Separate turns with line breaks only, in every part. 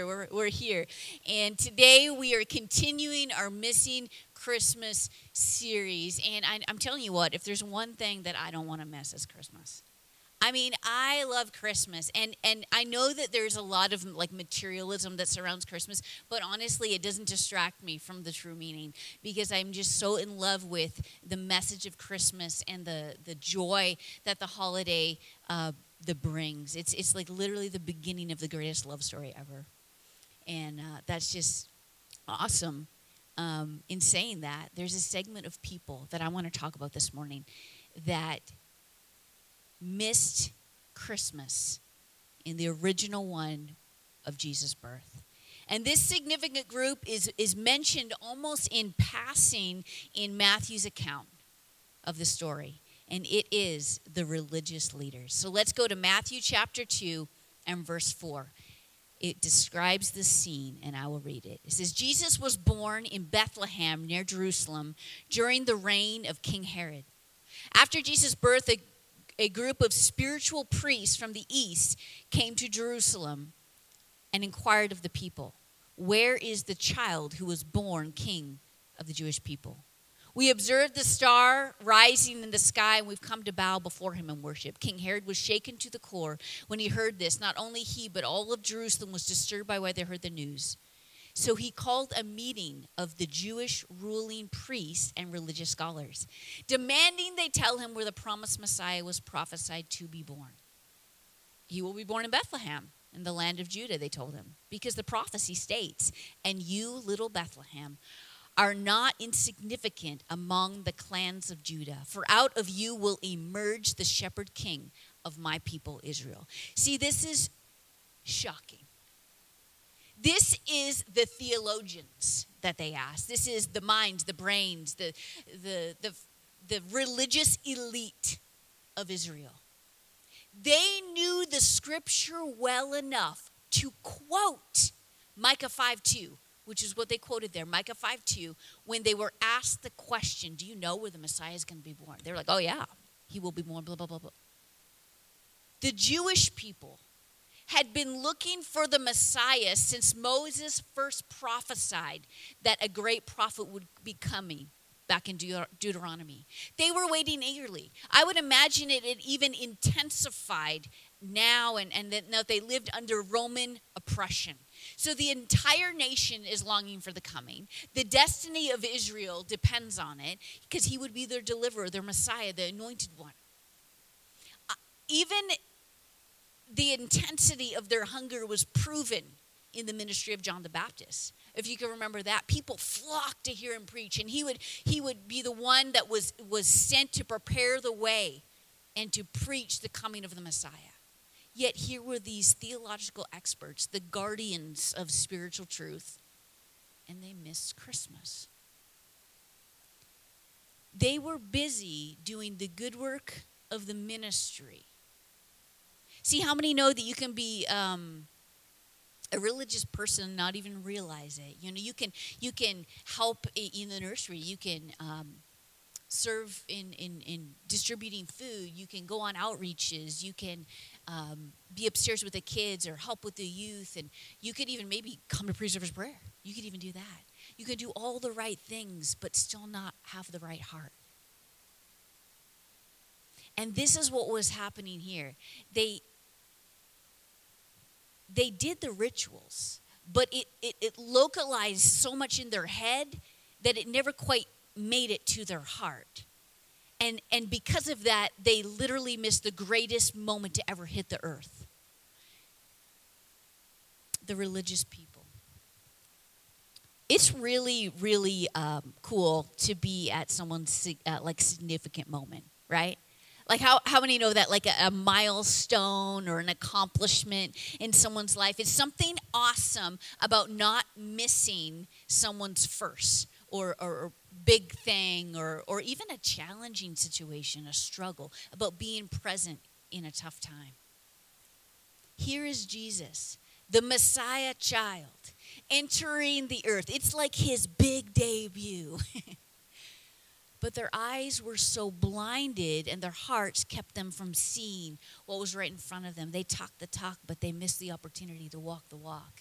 here. We're, we're here. And today we are continuing our Missing Christmas series. And I, I'm telling you what, if there's one thing that I don't want to miss, it's Christmas. I mean, I love Christmas, and and I know that there's a lot of like materialism that surrounds Christmas, but honestly, it doesn't distract me from the true meaning because I'm just so in love with the message of Christmas and the the joy that the holiday uh, the brings. It's it's like literally the beginning of the greatest love story ever, and uh, that's just awesome. Um, in saying that, there's a segment of people that I want to talk about this morning that missed Christmas in the original one of Jesus' birth. And this significant group is, is mentioned almost in passing in Matthew's account of the story. And it is the religious leaders. So let's go to Matthew chapter 2 and verse 4. It describes the scene, and I will read it. It says, Jesus was born in Bethlehem near Jerusalem during the reign of King Herod. After Jesus' birth, a a group of spiritual priests from the east came to Jerusalem and inquired of the people, Where is the child who was born king of the Jewish people? We observed the star rising in the sky, and we've come to bow before him and worship. King Herod was shaken to the core when he heard this. Not only he, but all of Jerusalem was disturbed by why they heard the news. So he called a meeting of the Jewish ruling priests and religious scholars, demanding they tell him where the promised Messiah was prophesied to be born. He will be born in Bethlehem, in the land of Judah, they told him, because the prophecy states, And you, little Bethlehem, are not insignificant among the clans of Judah, for out of you will emerge the shepherd king of my people Israel. See, this is shocking this is the theologians that they ask. This is the minds, the brains, the, the, the, the religious elite of Israel. They knew the scripture well enough to quote Micah 5 2, which is what they quoted there, Micah 5 2, when they were asked the question, Do you know where the Messiah is going to be born? They were like, Oh, yeah, he will be born, blah, blah, blah, blah. The Jewish people had been looking for the Messiah since Moses first prophesied that a great prophet would be coming back in Deuteronomy. They were waiting eagerly. I would imagine it had even intensified now and, and that they lived under Roman oppression. So the entire nation is longing for the coming. The destiny of Israel depends on it because he would be their deliverer, their Messiah, the anointed one. Uh, even the intensity of their hunger was proven in the ministry of John the Baptist. If you can remember that, people flocked to hear him preach, and he would he would be the one that was was sent to prepare the way and to preach the coming of the Messiah. Yet here were these theological experts, the guardians of spiritual truth, and they missed Christmas. They were busy doing the good work of the ministry See, how many know that you can be um, a religious person not even realize it? You know, you can you can help in the nursery. You can um, serve in, in in distributing food. You can go on outreaches. You can um, be upstairs with the kids or help with the youth, and you could even maybe come to preserver's prayer. You could even do that. You could do all the right things, but still not have the right heart. And this is what was happening here. They they did the rituals, but it, it, it localized so much in their head that it never quite made it to their heart. And, and because of that, they literally missed the greatest moment to ever hit the earth. The religious people. It's really, really um, cool to be at someone's uh, like significant moment, right? Like, how, how many know that, like, a, a milestone or an accomplishment in someone's life is something awesome about not missing someone's first or, or, big thing or, or even a challenging situation, a struggle, about being present in a tough time. Here is Jesus, the Messiah child, entering the earth. It's like his big debut. But their eyes were so blinded and their hearts kept them from seeing what was right in front of them. They talked the talk, but they missed the opportunity to walk the walk.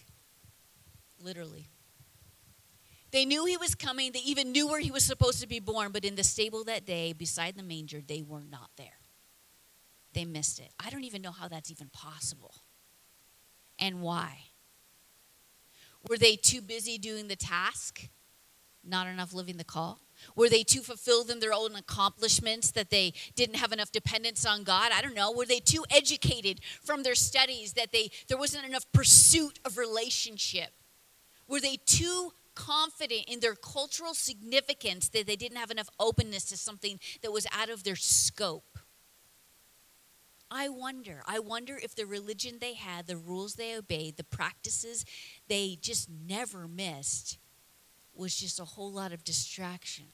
literally. They knew he was coming. They even knew where he was supposed to be born, but in the stable that day, beside the manger, they were not there. They missed it. I don't even know how that's even possible. And why? Were they too busy doing the task? Not enough living the call? Were they too fulfilled in their own accomplishments that they didn't have enough dependence on God? I don't know. Were they too educated from their studies that they there wasn't enough pursuit of relationship? Were they too confident in their cultural significance that they didn't have enough openness to something that was out of their scope? I wonder. I wonder if the religion they had, the rules they obeyed, the practices they just never missed was just a whole lot of distraction.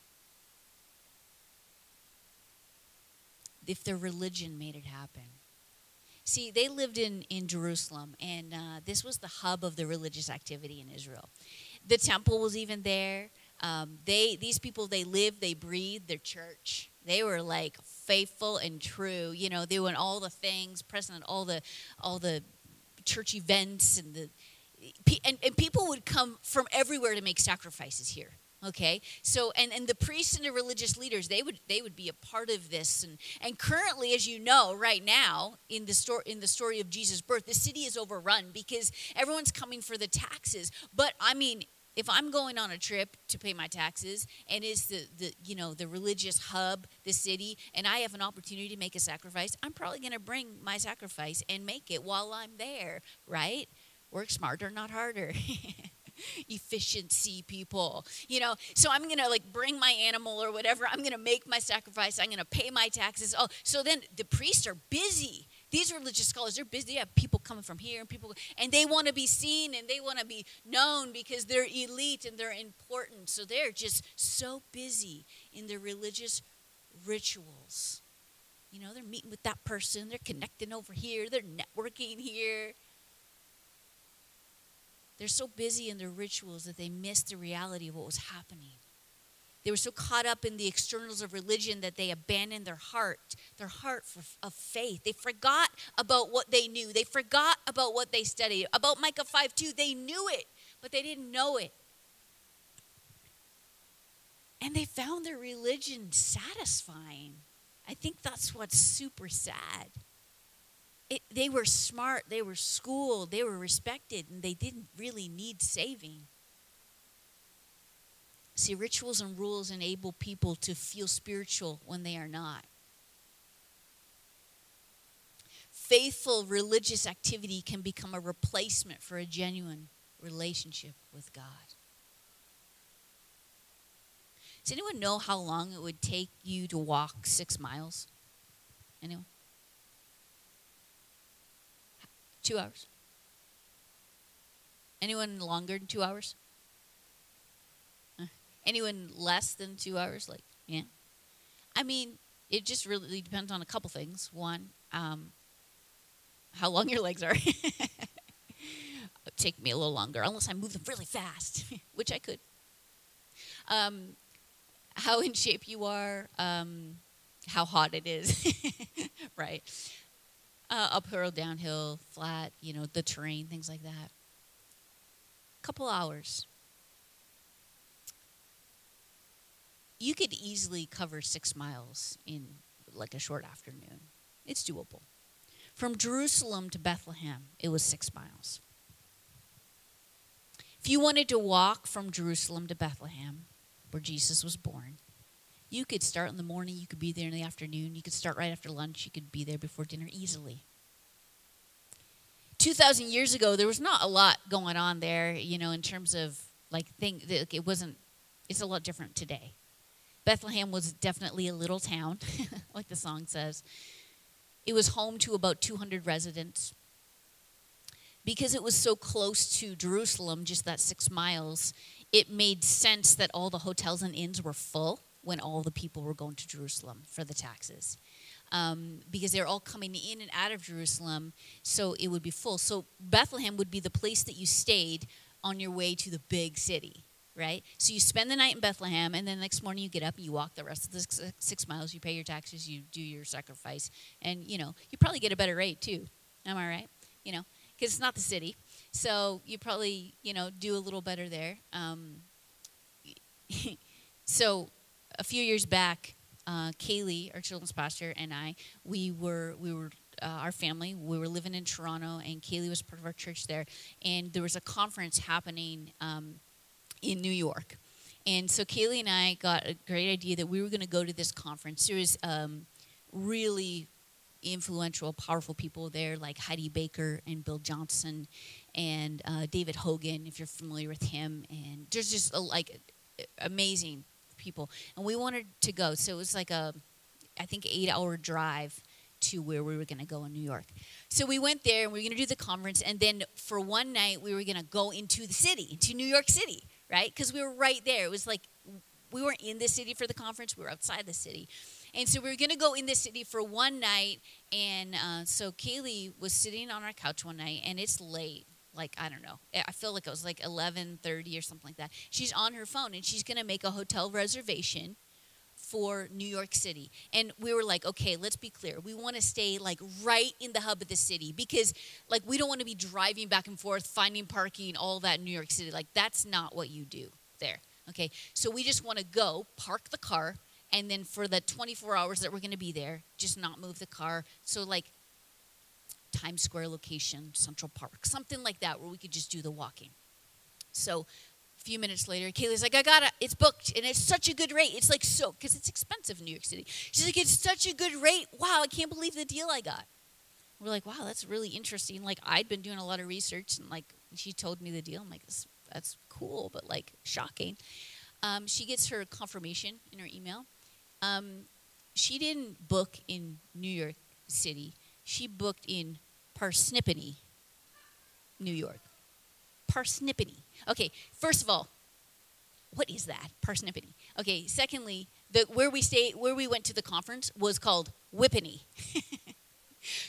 If their religion made it happen. See, they lived in, in Jerusalem, and uh, this was the hub of the religious activity in Israel. The temple was even there. Um, they these people they lived, they breathed their church. They were like faithful and true. You know, they went all the things, present all the all the church events and the and, and people would come from everywhere to make sacrifices here okay so and and the priests and the religious leaders they would they would be a part of this and and currently as you know right now in the story in the story of jesus birth the city is overrun because everyone's coming for the taxes but i mean if i'm going on a trip to pay my taxes and is the the you know the religious hub the city and i have an opportunity to make a sacrifice i'm probably going to bring my sacrifice and make it while i'm there right work smarter, not harder. Efficiency people, you know. So I'm gonna like bring my animal or whatever. I'm gonna make my sacrifice. I'm gonna pay my taxes. Oh, so then the priests are busy. These religious scholars, they're busy. They have people coming from here and people, and they want to be seen and they want to be known because they're elite and they're important. So they're just so busy in their religious rituals. You know, they're meeting with that person, they're connecting over here, they're networking here. They're so busy in their rituals that they miss the reality of what was happening. They were so caught up in the externals of religion that they abandoned their heart, their heart for, of faith. They forgot about what they knew. They forgot about what they studied. About Micah 5 2, they knew it, but they didn't know it. And they found their religion satisfying. I think that's what's super sad it, they were smart, they were schooled, they were respected, and they didn't really need saving. See, rituals and rules enable people to feel spiritual when they are not. Faithful religious activity can become a replacement for a genuine relationship with God. Does anyone know how long it would take you to walk six miles? Anyone? Two hours. Anyone longer than two hours? Anyone less than two hours? Like, yeah. I mean, it just really depends on a couple things. One, um, how long your legs are. take me a little longer, unless I move them really fast, which I could. Um, how in shape you are, um, how hot it is, right? uh, uphill, downhill, flat, you know, the terrain, things like that. Couple hours. You could easily cover six miles in like a short afternoon. It's doable. From Jerusalem to Bethlehem, it was six miles. If you wanted to walk from Jerusalem to Bethlehem, where Jesus was born, you could start in the morning, you could be there in the afternoon, you could start right after lunch, you could be there before dinner easily. 2,000 years ago, there was not a lot going on there, you know, in terms of like thing. It wasn't. It's a lot different today. Bethlehem was definitely a little town, like the song says. It was home to about 200 residents. Because it was so close to Jerusalem, just that six miles, it made sense that all the hotels and inns were full when all the people were going to Jerusalem for the taxes. Um, because they're all coming in and out of Jerusalem, so it would be full. So Bethlehem would be the place that you stayed on your way to the big city, right? So you spend the night in Bethlehem, and then the next morning you get up and you walk the rest of the six, miles. You pay your taxes, you do your sacrifice, and you know you probably get a better rate too. Am I right? You know, because it's not the city. So you probably, you know, do a little better there. Um, so a few years back, uh, Kaylee, our children's pastor, and I, we were we were uh, our family. We were living in Toronto, and Kaylee was part of our church there. And there was a conference happening um, in New York. And so Kaylee and I got a great idea that we were going to go to this conference. There was um, really influential, powerful people there, like Heidi Baker and Bill Johnson and uh, David Hogan, if you're familiar with him. And there's just a, like amazing people. And we wanted to go. So it was like a, I think, eight hour drive to where we were going to go in New York. So we went there and we were going to do the conference. And then for one night, we were going to go into the city, into New York City, right? Because we were right there. It was like we weren't in the city for the conference, we were outside the city. And so we were going to go in the city for one night. And uh, so Kaylee was sitting on our couch one night, and it's late. Like I don't know. I feel like it was like 11:30 or something like that. She's on her phone and she's going to make a hotel reservation for New York City. And we were like, okay, let's be clear. We want to stay like right in the hub of the city because like we don't want to be driving back and forth, finding parking, all that in New York City. Like that's not what you do there. Okay. So we just want to go, park the car, and then for the 24 hours that we're going to be there, just not move the car. So like Times Square location, Central Park, something like that where we could just do the walking. So few minutes later, Kaylee's like, I got it. It's booked. And it's such a good rate. It's like so, because it's expensive in New York City. She's like, it's such a good rate. Wow, I can't believe the deal I got. We're like, wow, that's really interesting. Like, I'd been doing a lot of research and like, she told me the deal. I'm like, that's, cool, but like shocking. Um, she gets her confirmation in her email um, she didn't book in New York City. She booked in Parsippany, New York. Parsippany. Okay, first of all, what is that? Parsippany. Okay, secondly, the where we stayed, where we went to the conference was called Whippany.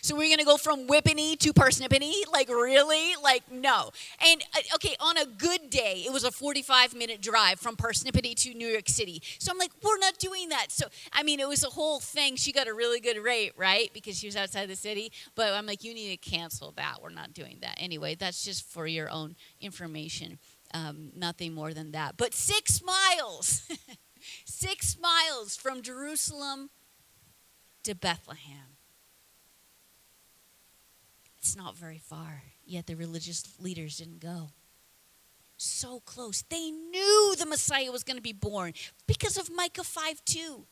So we're going to go from Whippany to Parsippany? Like, really? Like, no. And, uh, okay, on a good day, it was a 45 minute drive from Parsippany to New York City. So I'm like, we're not doing that. So, I mean, it was a whole thing. She got a really good rate, right? Because she was outside the city. But I'm like, you need to cancel that. We're not doing that. Anyway, that's just for your own information. Um, nothing more than that. But six miles, six miles from Jerusalem to Bethlehem. It's not very far, yet the religious leaders didn't go. So close. They knew the Messiah was going to be born because of Micah 5 2.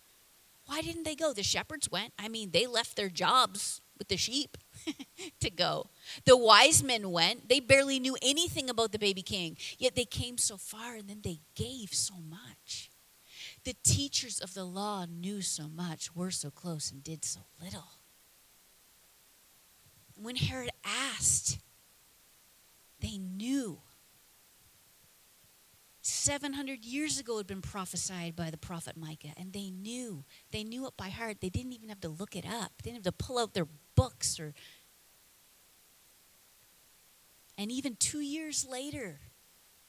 Why didn't they go? The shepherds went. I mean, they left their jobs with the sheep to go. The wise men went. They barely knew anything about the baby king, yet they came so far and then they gave so much. The teachers of the law knew so much, were so close, and did so little when Herod asked, they knew. 700 years ago had been prophesied by the prophet Micah, and they knew. They knew it by heart. They didn't even have to look it up, they didn't have to pull out their books or. And even two years later,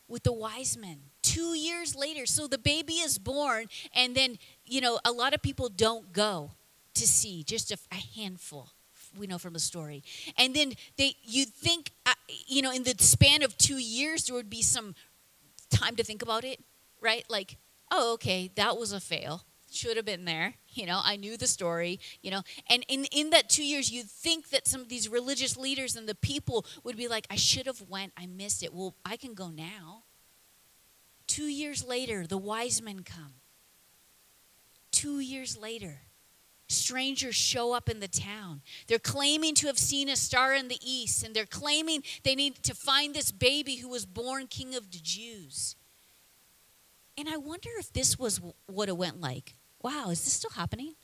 with the wise men, two years later, so the baby is born, and then, you know, a lot of people don't go to see, just a, a handful we know from the story. And then they, you'd think, uh, you know, in the span of two years, there would be some time to think about it, right? Like, oh, okay, that was a fail. Should have been there. You know, I knew the story, you know. And in, in that two years, you'd think that some of these religious leaders and the people would be like, I should have went. I missed it. Well, I can go now. Two years later, the wise men come. Two years later, strangers show up in the town. They're claiming to have seen a star in the east, and they're claiming they need to find this baby who was born king of the Jews. And I wonder if this was what it went like. Wow, is this still happening?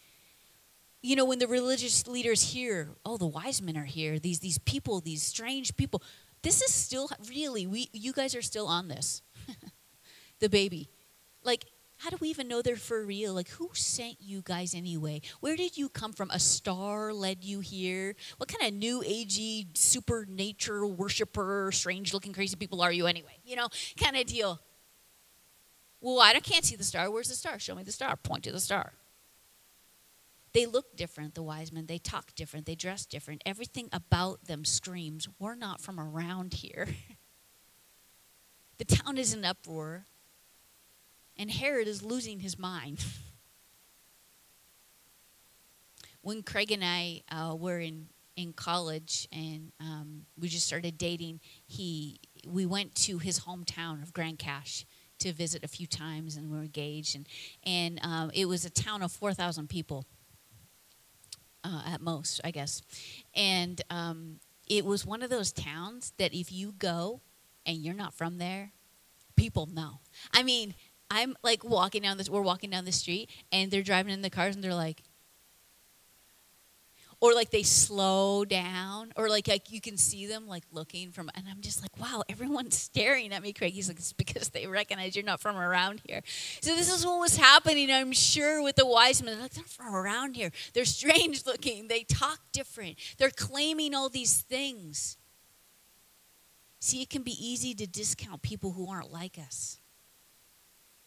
you know, when the religious leaders hear, oh, the wise men are here, these, these people, these strange people, this is still really, we, you guys are still on this. the baby. Like, how do we even know they're for real? Like, who sent you guys anyway? Where did you come from? A star led you here? What kind of new agey, super nature worshiper, strange looking, crazy people are you anyway? You know, kind of deal. Well, I can't see the star. Where's the star? Show me the star. Point to the star. They look different, the wise men. They talk different. They dress different. Everything about them screams, We're not from around here. the town is in uproar, and Herod is losing his mind. when Craig and I uh, were in, in college and um, we just started dating, he we went to his hometown of Grande Cache to visit a few times and we were engaged and and um, it was a town of 4000 people uh, at most i guess and um, it was one of those towns that if you go and you're not from there people know i mean i'm like walking down this we're walking down the street and they're driving in the cars and they're like or like they slow down or like like you can see them like looking from and i'm just like wow everyone's staring at me craig. He's like it's because they recognize you're not from around here. So this is what was happening i'm sure with the wise men. They're like they're from around here. They're strange looking. They talk different. They're claiming all these things. See it can be easy to discount people who aren't like us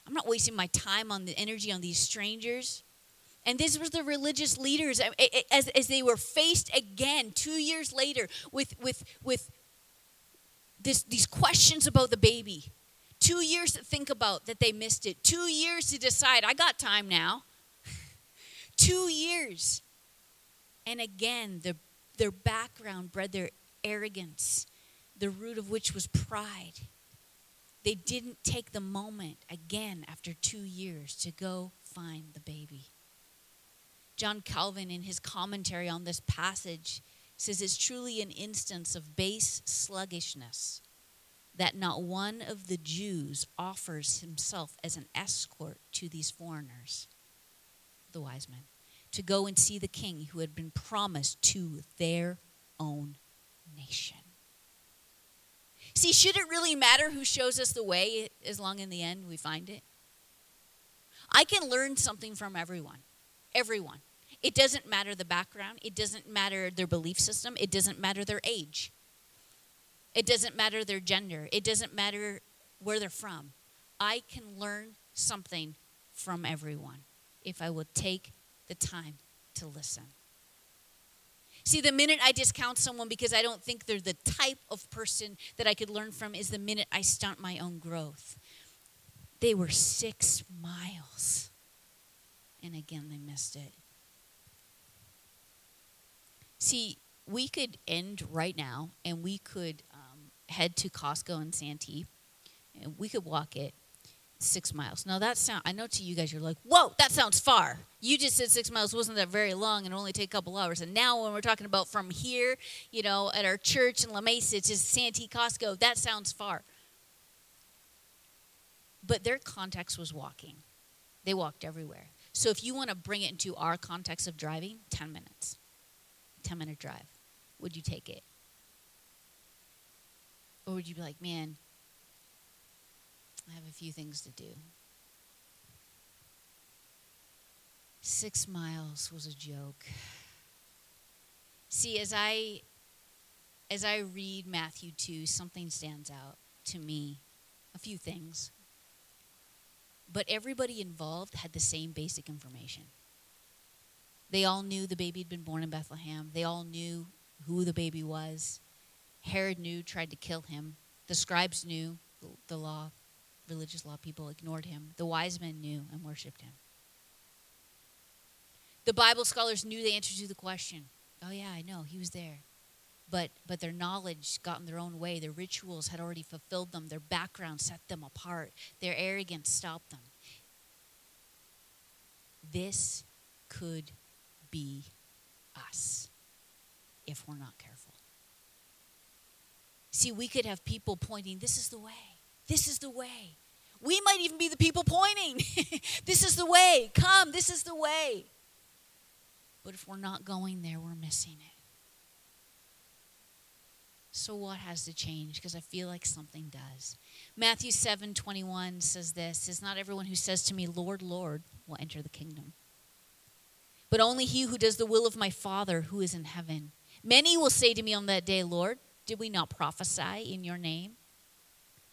i'm not wasting my time on the energy on these strangers and this was the religious leaders eh, eh, eh, as, as they were faced again two years later with, with, with this, these questions about the baby. Two years to think about that they missed it. Two years to decide, I got time now. two years. And again, the, their background bred their arrogance, the root of which was pride. They didn't take the moment again after two years to go find the baby. John Calvin, in his commentary on this passage, says it's truly an instance of base sluggishness that not one of the Jews offers himself as an escort to these foreigners, the wise men, to go and see the king who had been promised to their own nation. See, should it really matter who shows us the way as long in the end we find it? I can learn something from everyone. Everyone. It doesn't matter the background, it doesn't matter their belief system, it doesn't matter their age, it doesn't matter their gender, it doesn't matter where they're from. I can learn something from everyone if I will take the time to listen. See, the minute I discount someone because I don't think they're the type of person that I could learn from is the minute I stunt my own growth. They were six miles. And again, they missed it. See, we could end right now and we could um, head to Costco and Santee and we could walk it six miles. Now that sound I know to you guys you're like, whoa, that sounds far. You just said six miles wasn't that very long and only take a couple hours. And now when we're talking about from here, you know, at our church in La Mesa to Santee Costco, that sounds far. But their context was walking. They walked everywhere. So if you want to bring it into our context of driving, 10 minutes. 10 minute drive? Would you take it? Or would you be like, man, I have a few things to do? Six miles was a joke. See, as I as I read Matthew 2, something stands out to me. A few things. But everybody involved had the same basic information. They all knew the baby had been born in Bethlehem. They all knew who the baby was. Herod knew, tried to kill him. The scribes knew, the law, religious law people ignored him. The wise men knew and worshiped him. The Bible scholars knew the answer to the question. Oh yeah, I know, he was there. But but their knowledge got in their own way. Their rituals had already fulfilled them. Their background set them apart. Their arrogance stopped them. This could be us if we're not careful. See, we could have people pointing, this is the way. This is the way. We might even be the people pointing. this is the way. Come, this is the way. But if we're not going there, we're missing it. So what has to change? Because I feel like something does. Matthew 7 21 says this is not everyone who says to me, Lord, Lord, will enter the kingdom but only he who does the will of my Father who is in heaven. Many will say to me on that day, Lord, did we not prophesy in your name?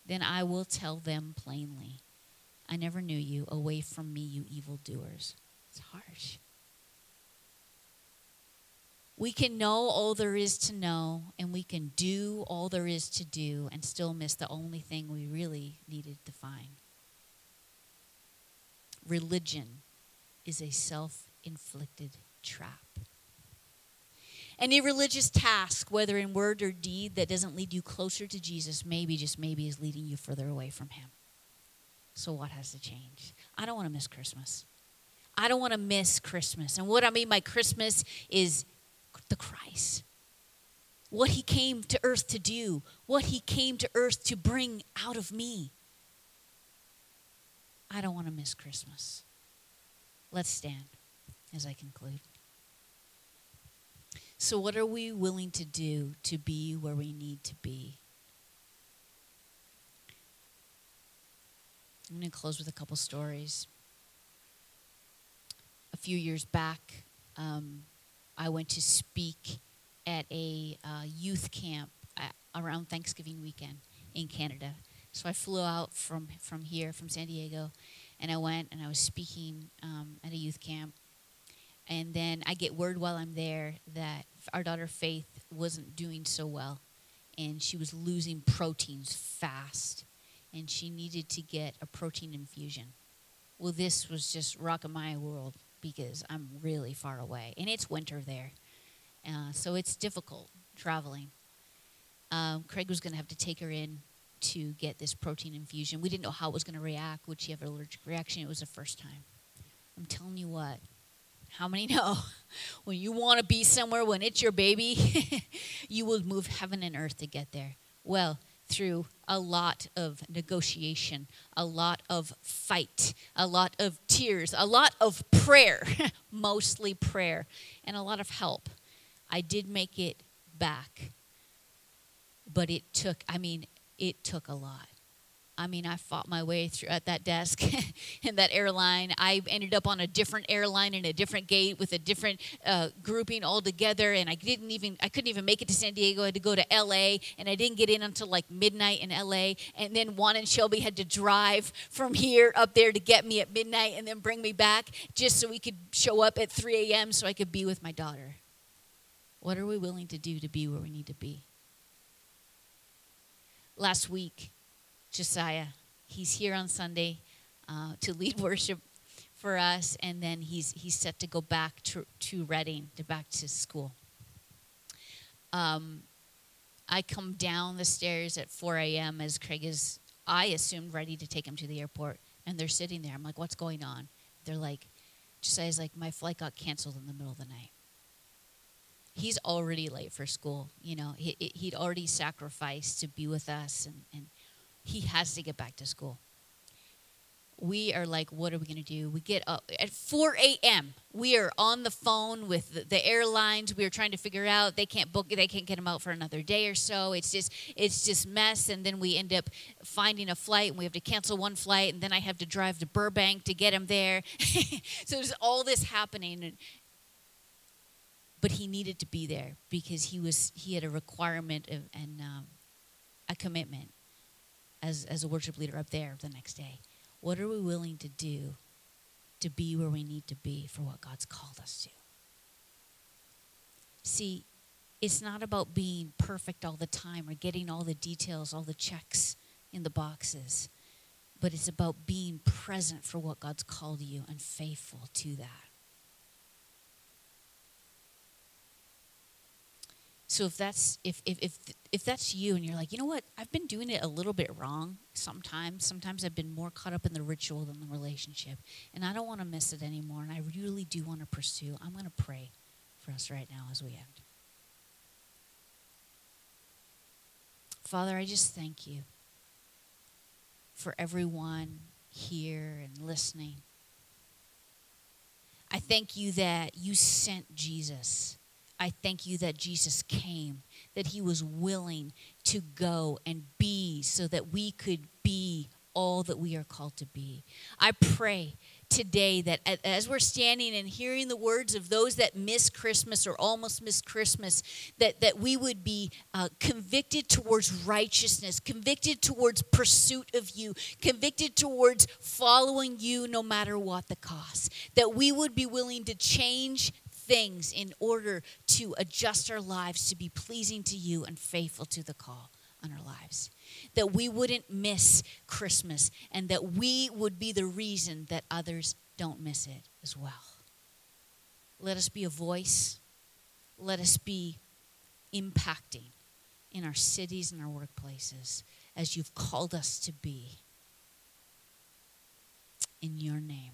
Then I will tell them plainly, I never knew you. Away from me, you evildoers. It's harsh. We can know all there is to know, and we can do all there is to do, and still miss the only thing we really needed to find. Religion is a self inflicted trap. Any religious task, whether in word or deed, that doesn't lead you closer to Jesus, maybe, just maybe, is leading you further away from Him. So, what has to change? I don't want to miss Christmas. I don't want to miss Christmas. And what I mean by Christmas is the Christ. What he came to earth to do, what he came to earth to bring out of me. I don't want to miss Christmas. Let's stand as I conclude. So, what are we willing to do to be where we need to be? I'm going to close with a couple stories. A few years back, um, I went to speak at a uh, youth camp uh, around Thanksgiving weekend in Canada. So I flew out from, from here, from San Diego, and I went and I was speaking um, at a youth camp. And then I get word while I'm there that our daughter Faith wasn't doing so well, and she was losing proteins fast, and she needed to get a protein infusion. Well, this was just rock rocking my world because I'm really far away, and it's winter there, uh, so it's difficult traveling. Um, Craig was going to have to take her in to get this protein infusion. We didn't know how it was going to react. Would she have an allergic reaction? It was the first time. I'm telling you what. How many know when you want to be somewhere when it's your baby, you will move heaven and earth to get there? Well, through a lot of negotiation, a lot of fight, a lot of tears, a lot of prayer, mostly prayer, and a lot of help. I did make it back, but it took, I mean, it took a lot. I mean, I fought my way through at that desk in that airline. I ended up on a different airline in a different gate with a different uh, grouping altogether, and I didn't even I couldn't even make it to San Diego. I had to go to L.A. and I didn't get in until like midnight in L.A. And then Juan and Shelby had to drive from here up there to get me at midnight and then bring me back just so we could show up at 3 a.m. so I could be with my daughter. What are we willing to do to be where we need to be? Last week, Josiah. He's here on Sunday uh, to lead worship for us, and then he's he's set to go back to to Redding, to back to school. Um, I come down the stairs at 4 a.m. as Craig is, I assumed, ready to take him to the airport, and they're sitting there. I'm like, "What's going on?" They're like, Josiah's like, "My flight got canceled in the middle of the night." He's already late for school. You know, he, he'd already sacrificed to be with us, and, and he has to get back to school. We are like, what are we going to do? We get up at 4 a.m. We are on the phone with the, airlines. We are trying to figure out they can't book, they can't get him out for another day or so. It's just, it's just mess. And then we end up finding a flight, and we have to cancel one flight, and then I have to drive to Burbank to get him there. so there's all this happening, but he needed to be there because he was he had a requirement of, and um, a commitment as, as a worship leader up there the next day. What are we willing to do to be where we need to be for what God's called us to? See, it's not about being perfect all the time or getting all the details, all the checks in the boxes, but it's about being present for what God's called you and faithful to that. So if that's if, if if if that's you and you're like, you know what, I've been doing it a little bit wrong sometimes. Sometimes I've been more caught up in the ritual than the relationship. And I don't want to miss it anymore. And I really do want to pursue. I'm gonna pray for us right now as we end. Father, I just thank you for everyone here and listening. I thank you that you sent Jesus I thank you that Jesus came, that he was willing to go and be so that we could be all that we are called to be. I pray today that as we're standing and hearing the words of those that miss Christmas or almost miss Christmas, that, that we would be uh, convicted towards righteousness, convicted towards pursuit of you, convicted towards following you no matter what the cost, that we would be willing to change things in order to adjust our lives to be pleasing to you and faithful to the call on our lives. That we wouldn't miss Christmas and that we would be the reason that others don't miss it as well. Let us be a voice. Let us be impacting in our cities and our workplaces as you've called us to be. In your name.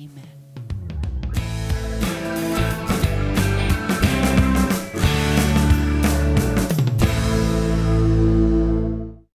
Amen.